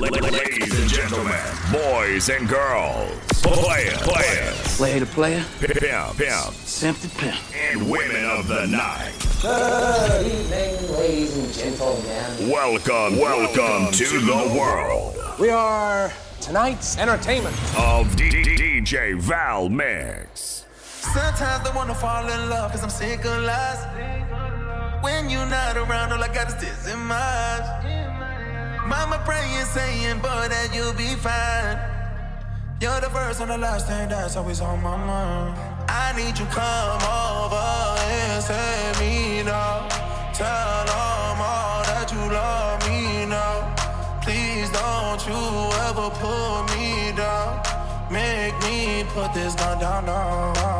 Ladies and gentlemen, boys and girls, players, players, Player to player, pimp, pimp, simp to pimp. and women of the night. Good evening, ladies and gentlemen. Welcome, welcome to the world We are tonight's entertainment. of D- D- DJ Valmix. Sometimes I wanna fall in love cause I'm sick of lies. When you're not around, all I got is this in my eyes. Mama praying, saying, boy, that you'll be fine. You're the first and the last thing that's always on my mind. I need you come over and set me down. Tell them all that you love me now. Please don't you ever put me down. Make me put this gun down. down.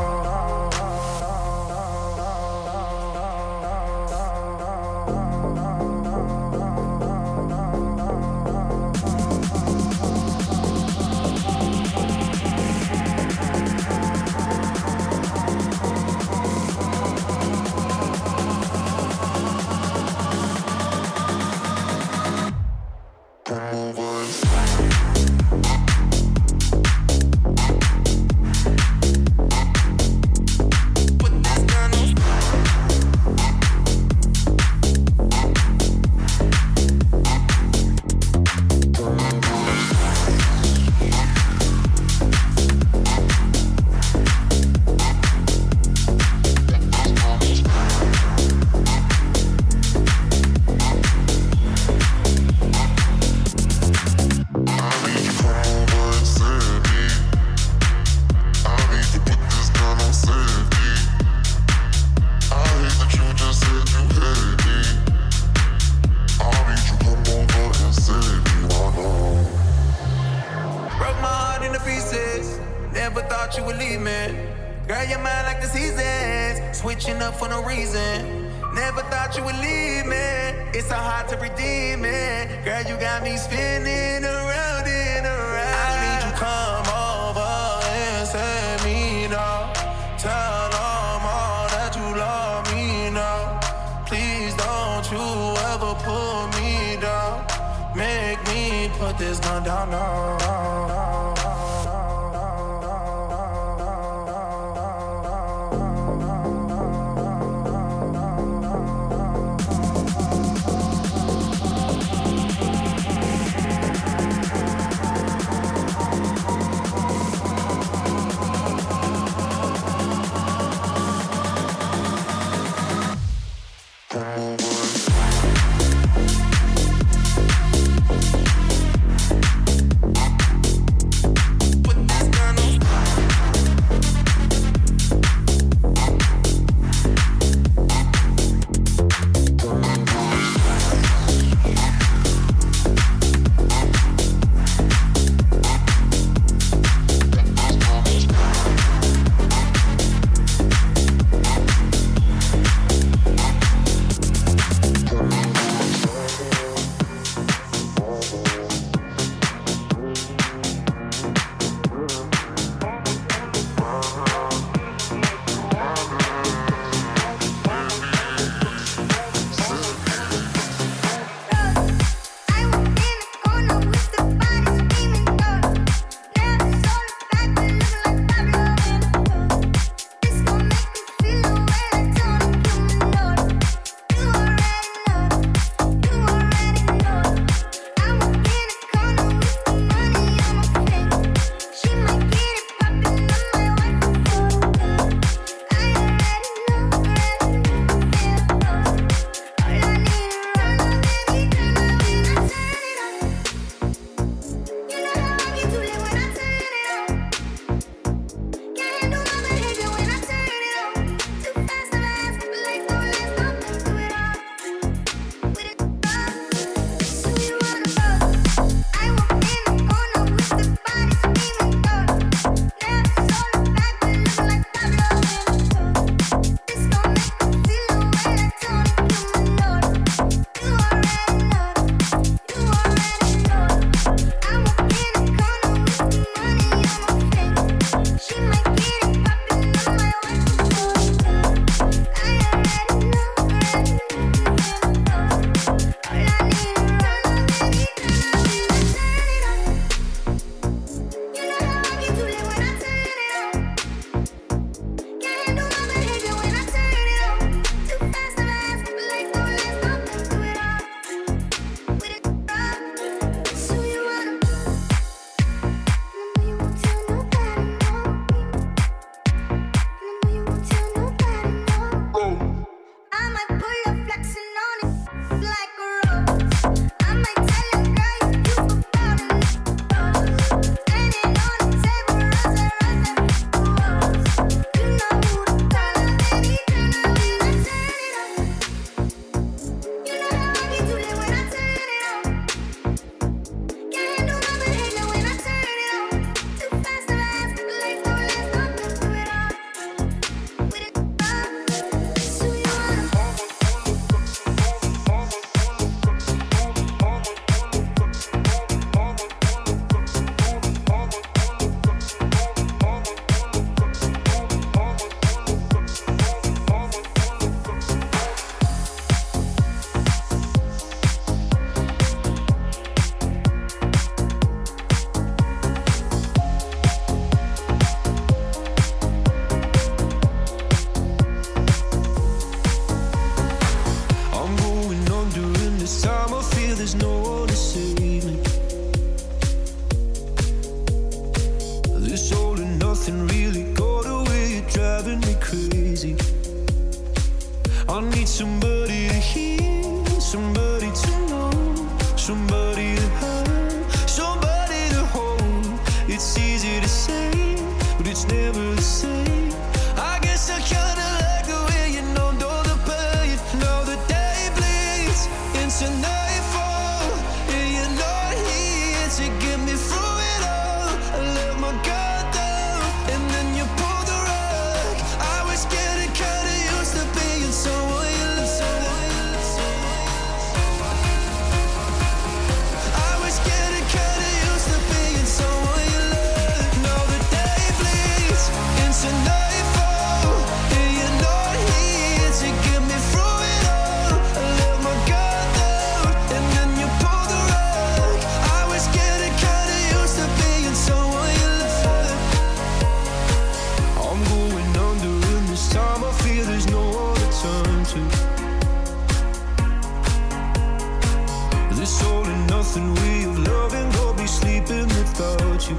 nothing we've loving, go be sleeping without you.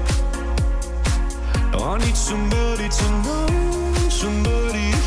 I need somebody to know, somebody.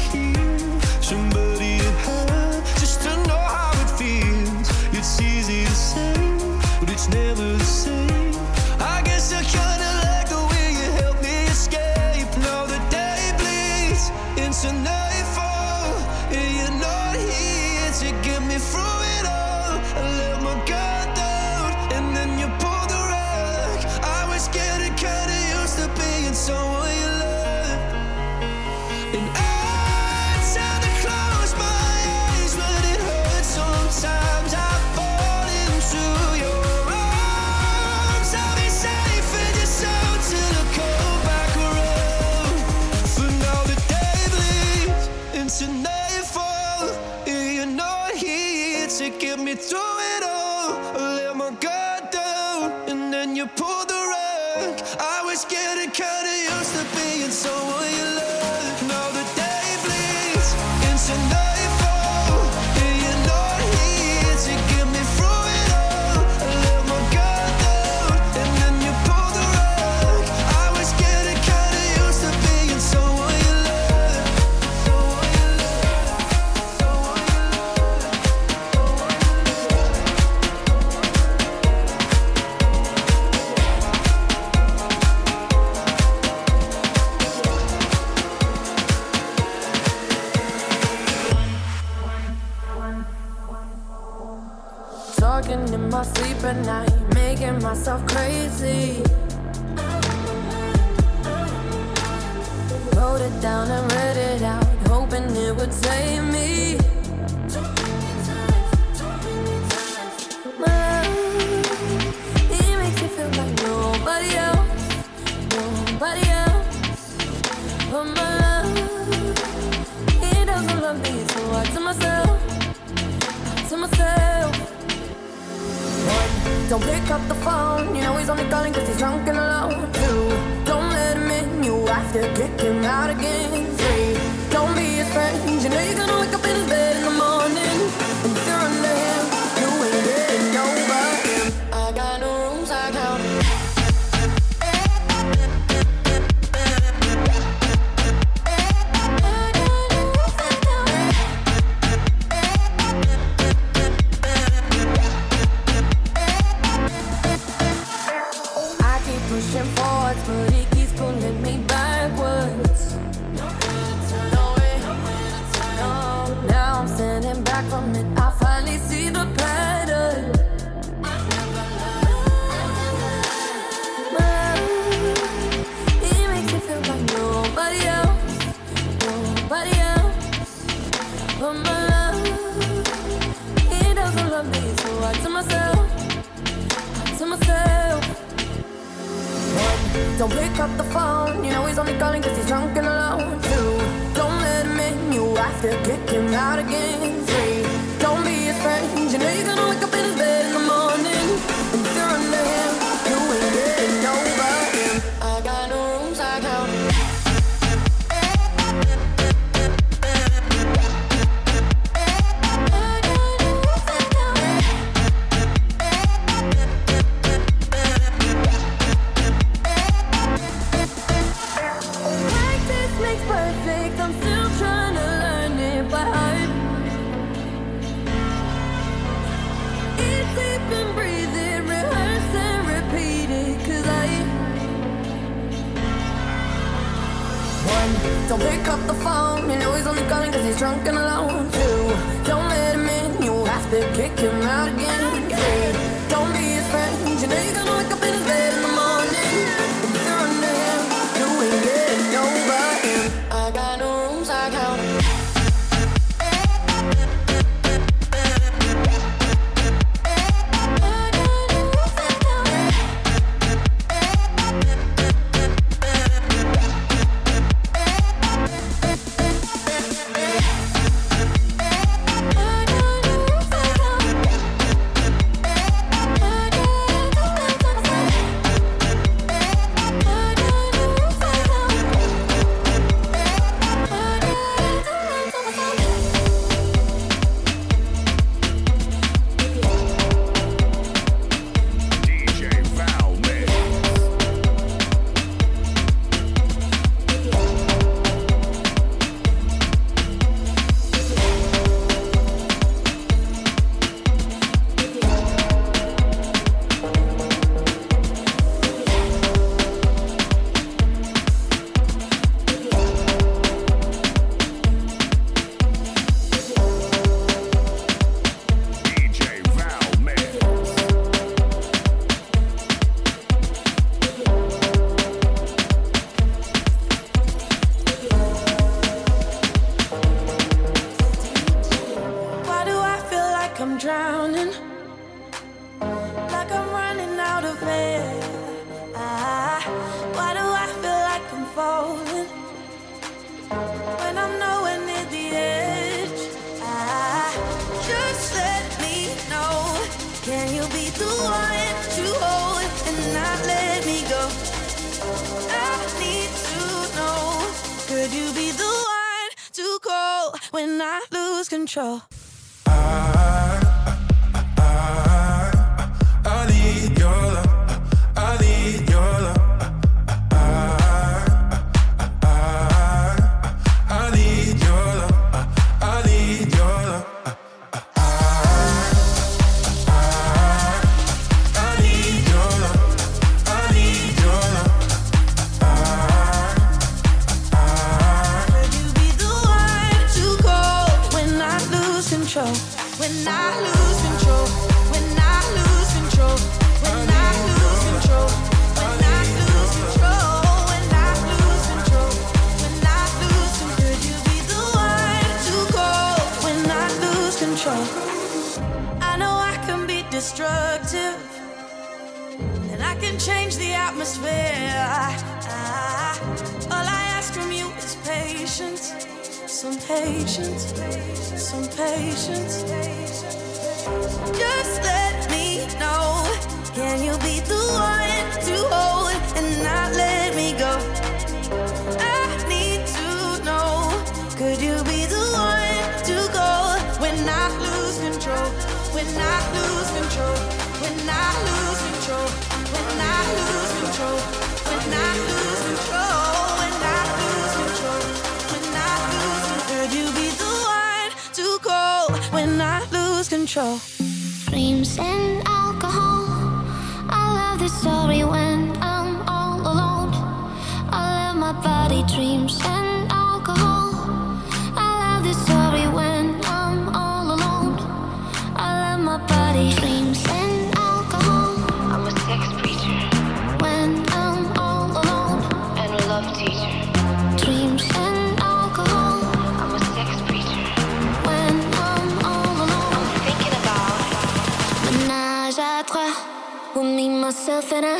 Myself in a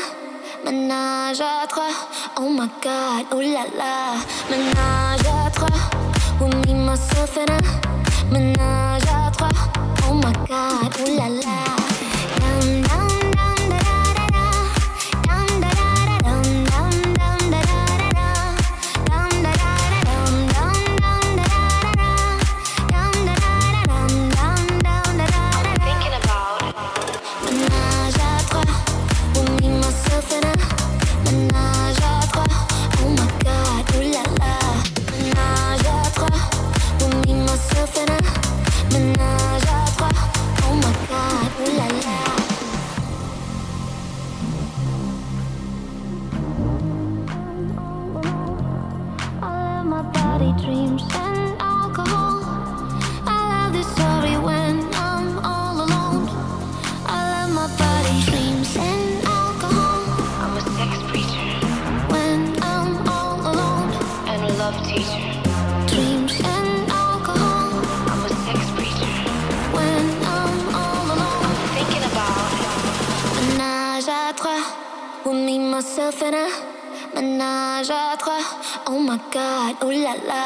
menage à trois. Oh my god, oh la la, la la,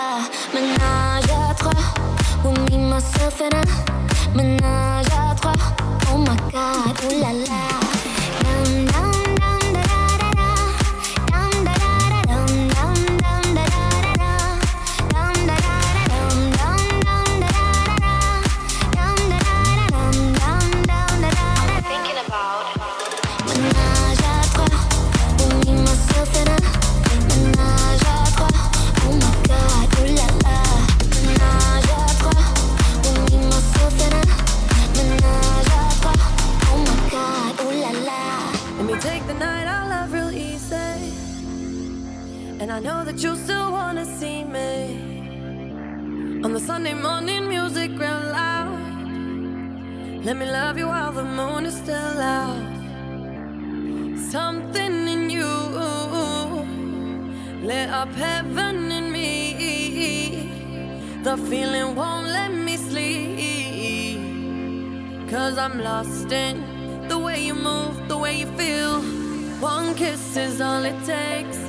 I know that you still wanna see me on the Sunday morning music real loud. Let me love you while the moon is still out. Something in you lit up heaven in me. The feeling won't let me sleep. Cause I'm lost in the way you move, the way you feel. One kiss is all it takes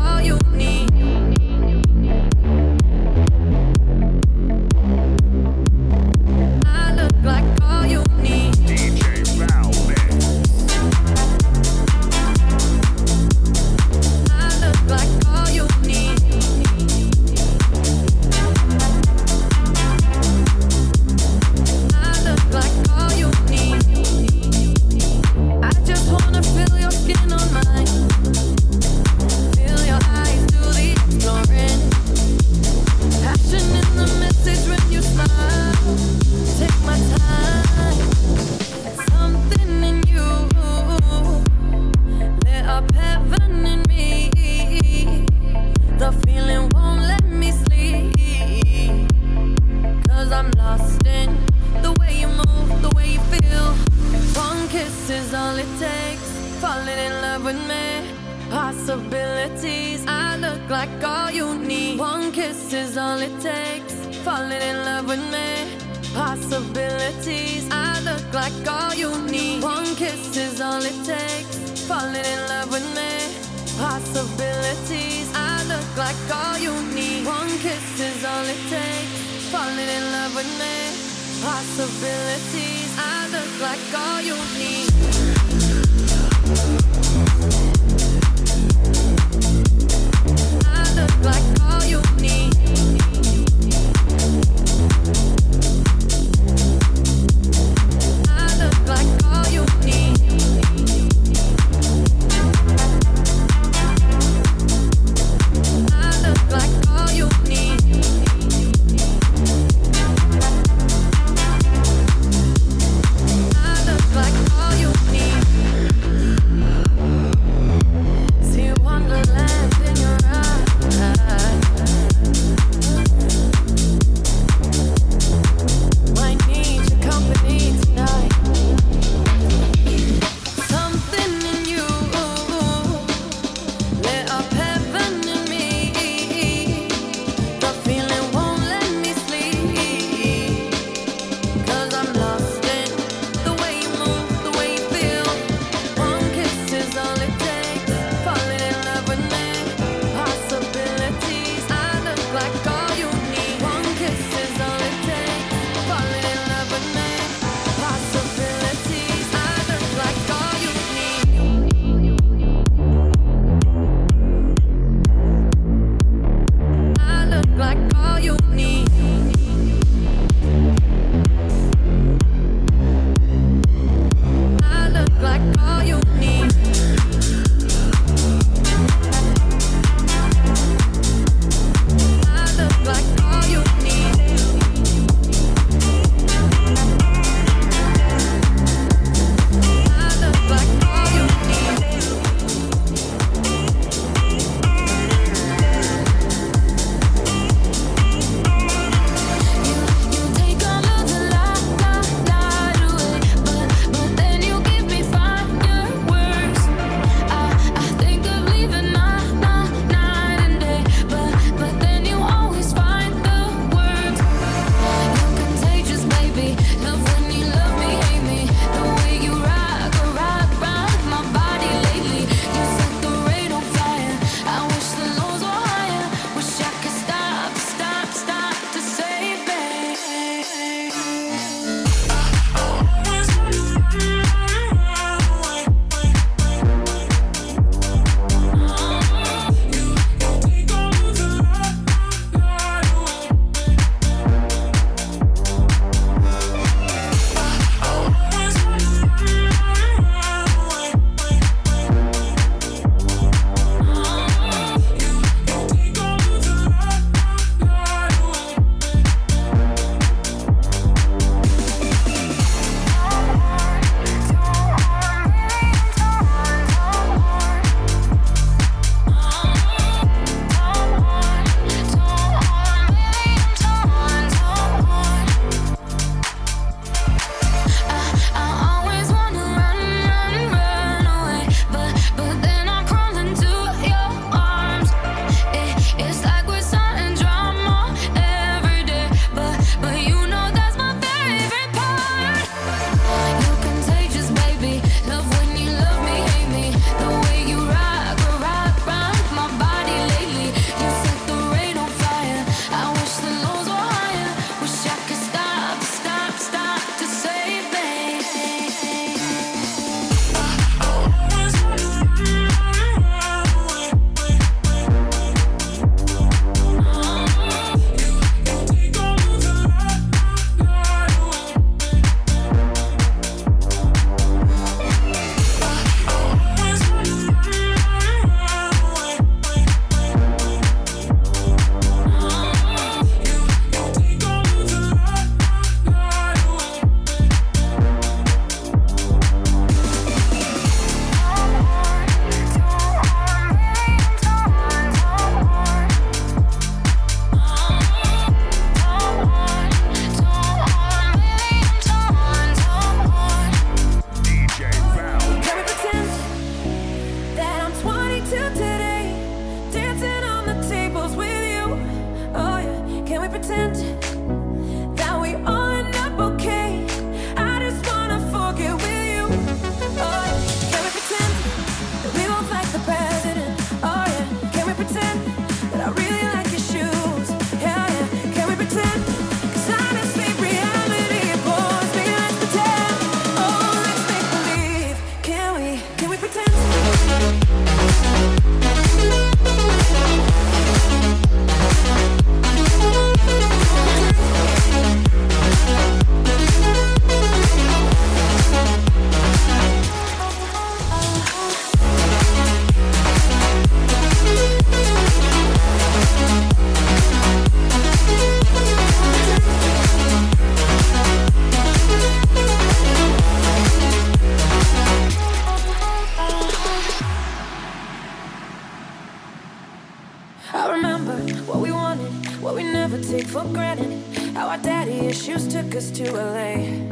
issues took us to LA.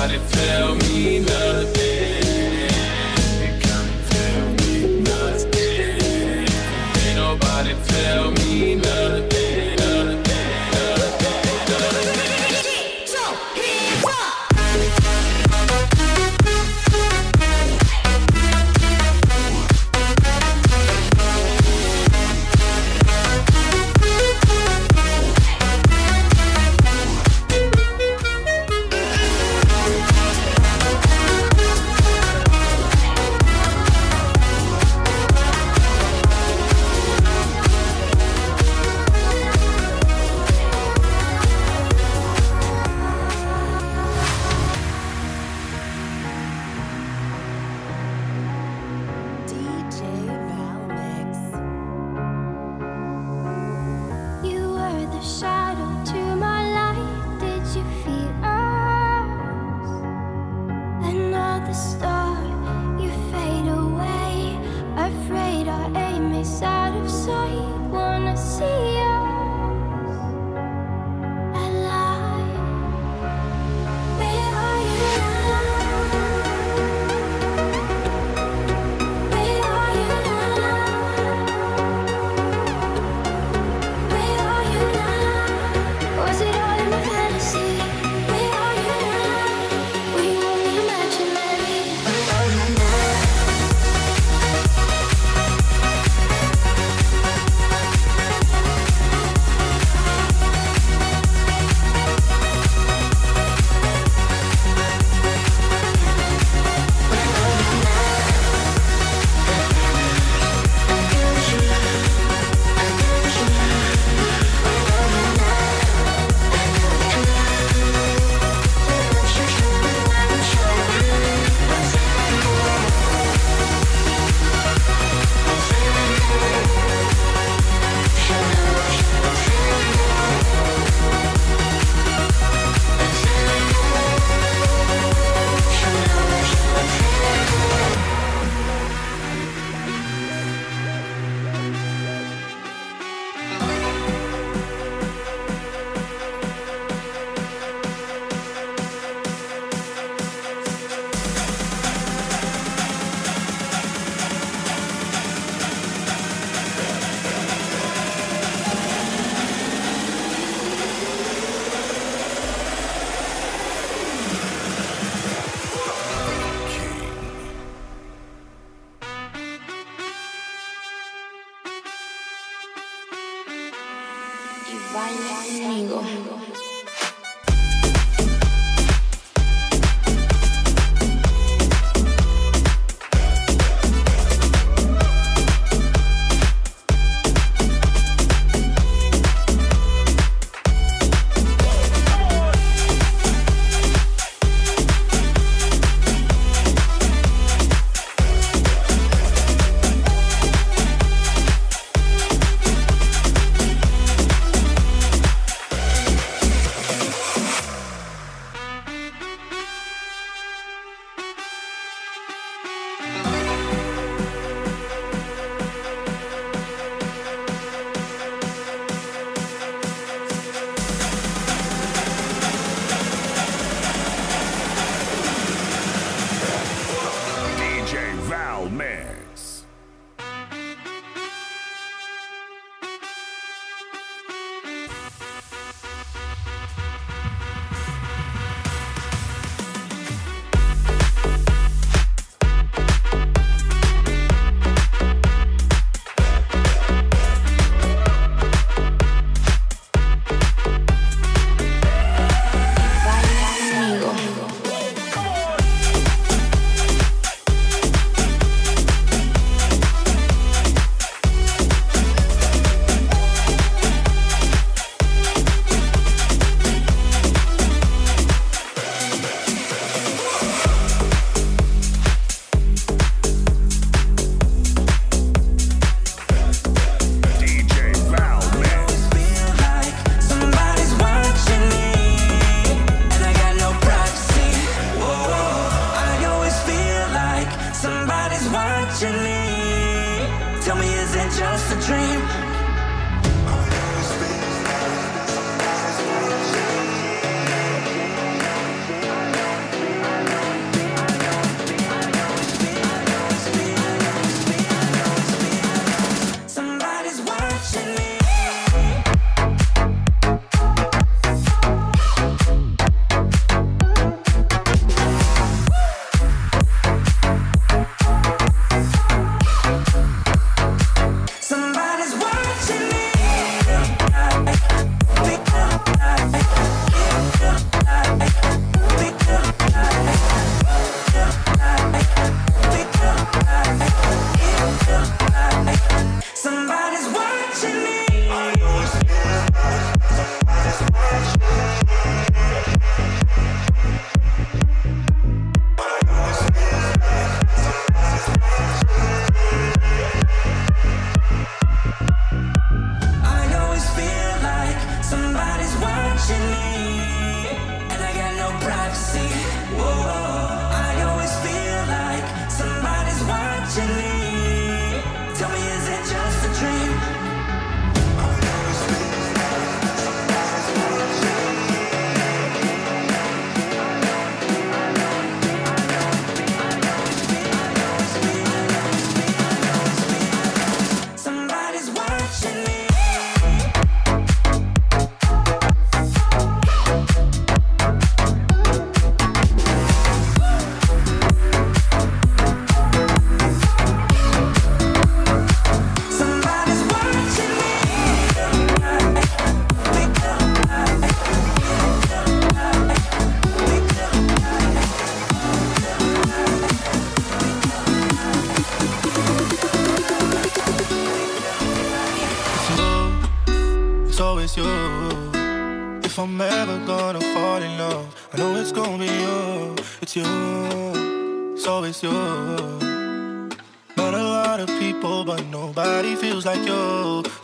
Nobody tell me nothing.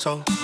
So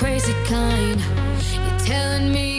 crazy kind. You're telling me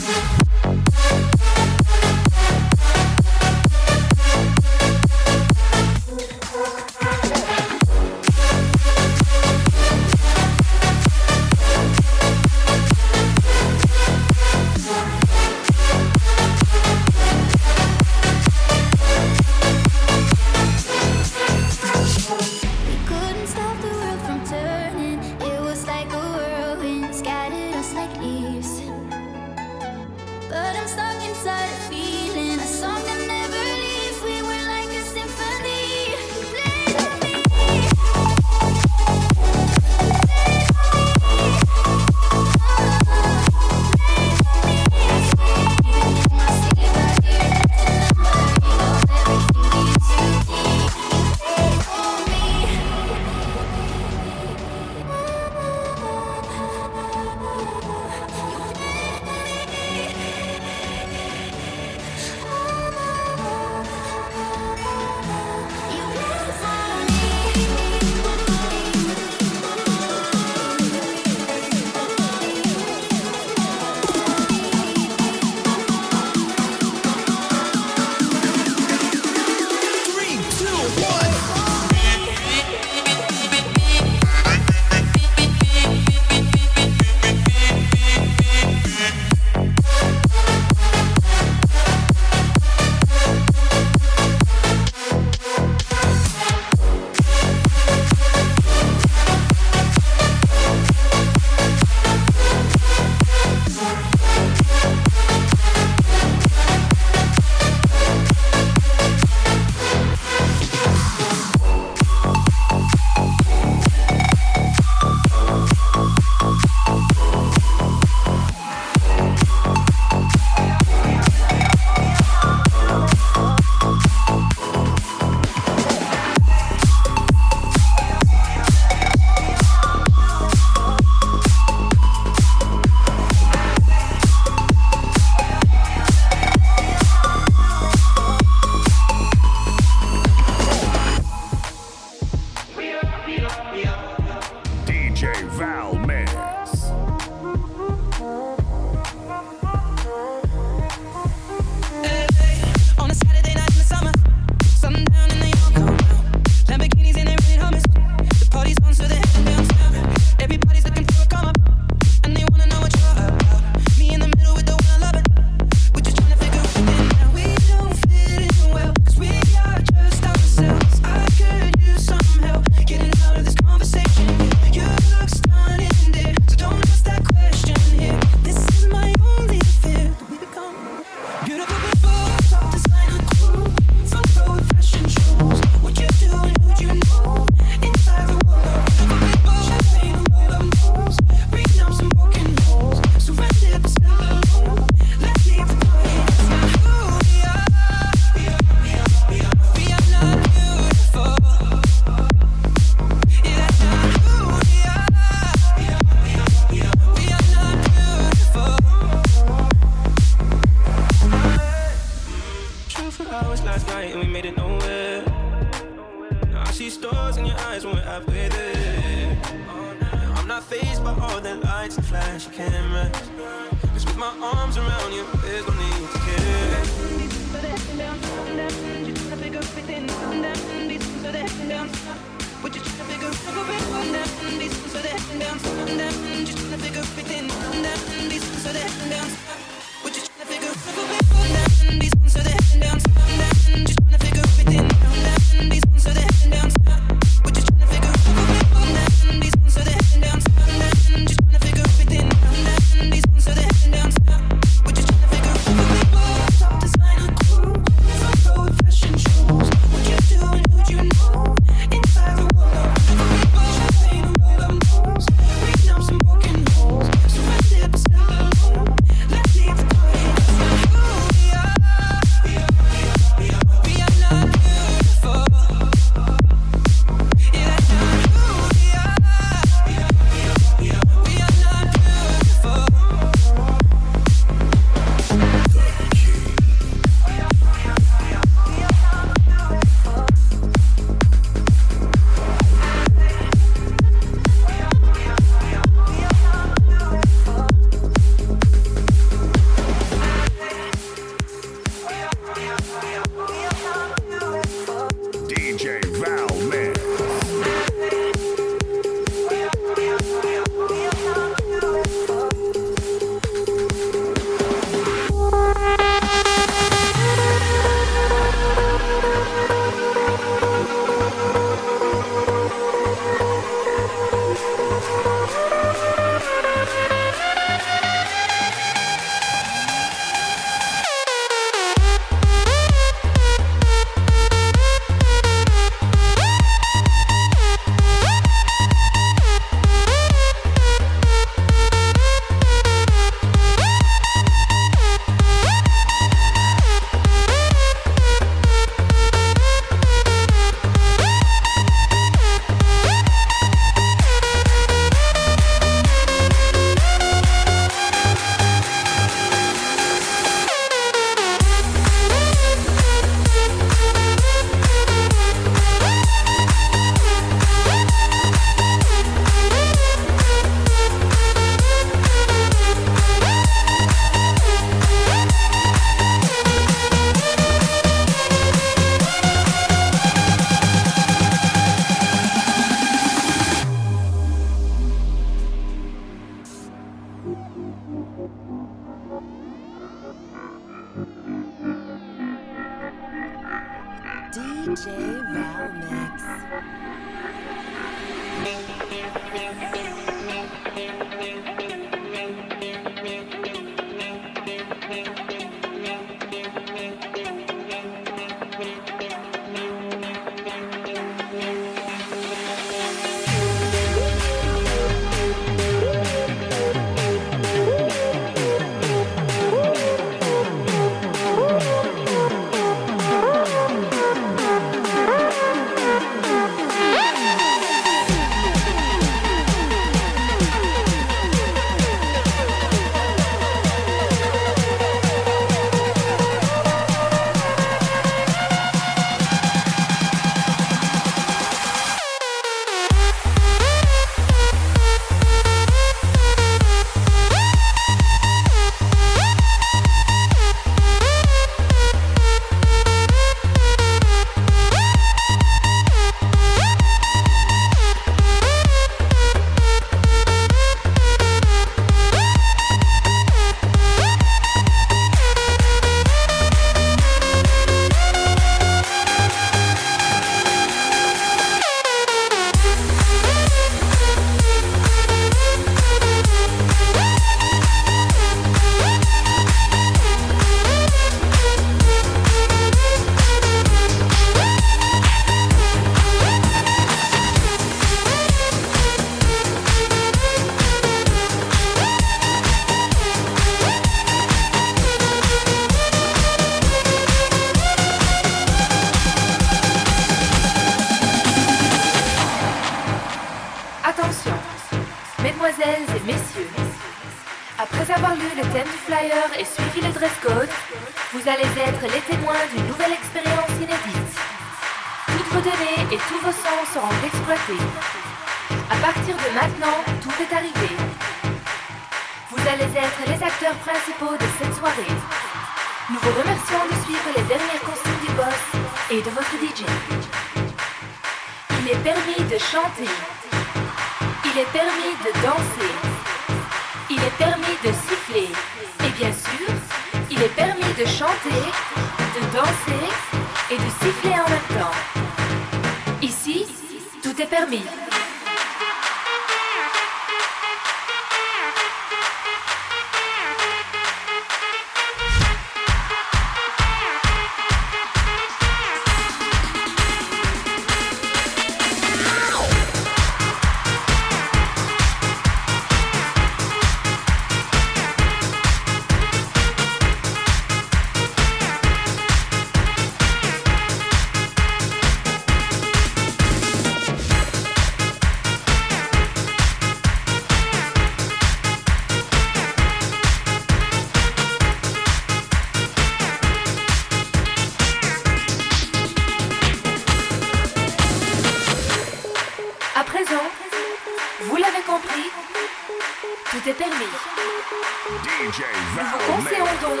Nous vous conseillons donc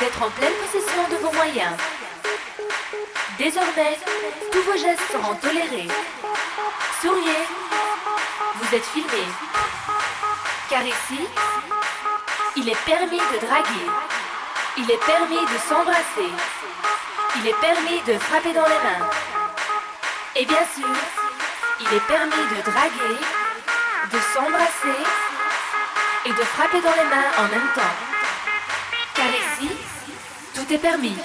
d'être en pleine possession de vos moyens. Désormais, tous vos gestes seront tolérés. Souriez, vous êtes filmés. Car ici, il est permis de draguer. Il est permis de s'embrasser. Il est permis de frapper dans les mains. Et bien sûr, il est permis de draguer, de s'embrasser et de frapper dans les mains en même temps. Car ici, tout est permis.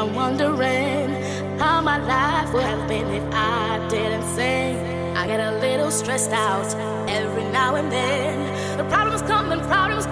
I'm wondering how my life would have been if I didn't sing, I get a little stressed out every now and then. The problems come and problems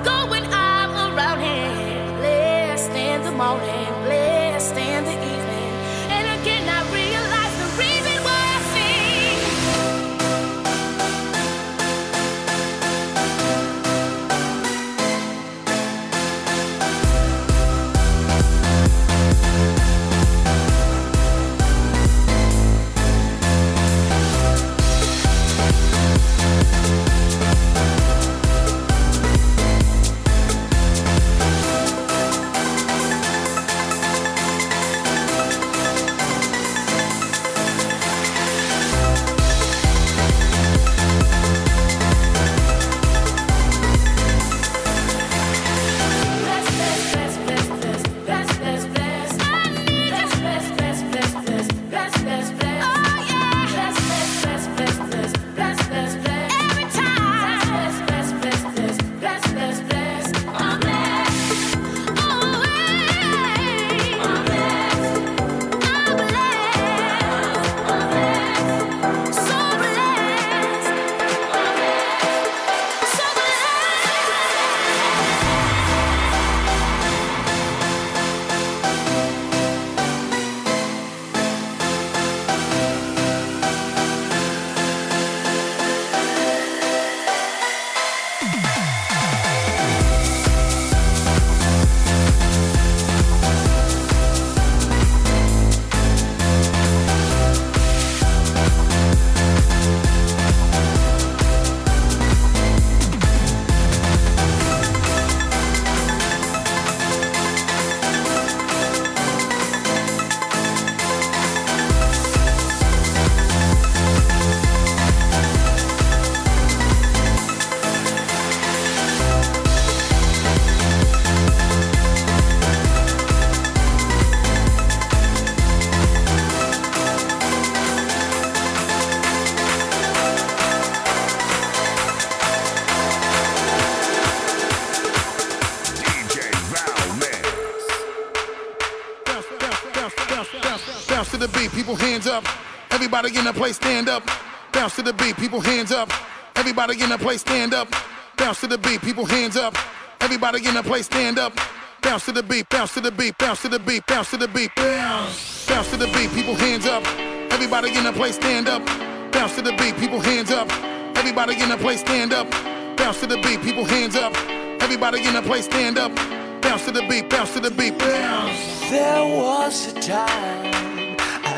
Everybody in the place stand up. Bounce to the beat, people hands up. Everybody in the place stand up. Bounce to the beat, people hands up. Everybody in the place stand up. Bounce to the beat, bounce to the beat, bounce to the beat, bounce to the beat. Bounce. Bounce to the beat, people hands up. Everybody in the place stand up. Bounce to the beat, people hands up. Everybody in the place stand up. Bounce to the beat, people hands up. Everybody in the place stand up. Bounce to the beat, bounce to the beat. Bounce. There was a time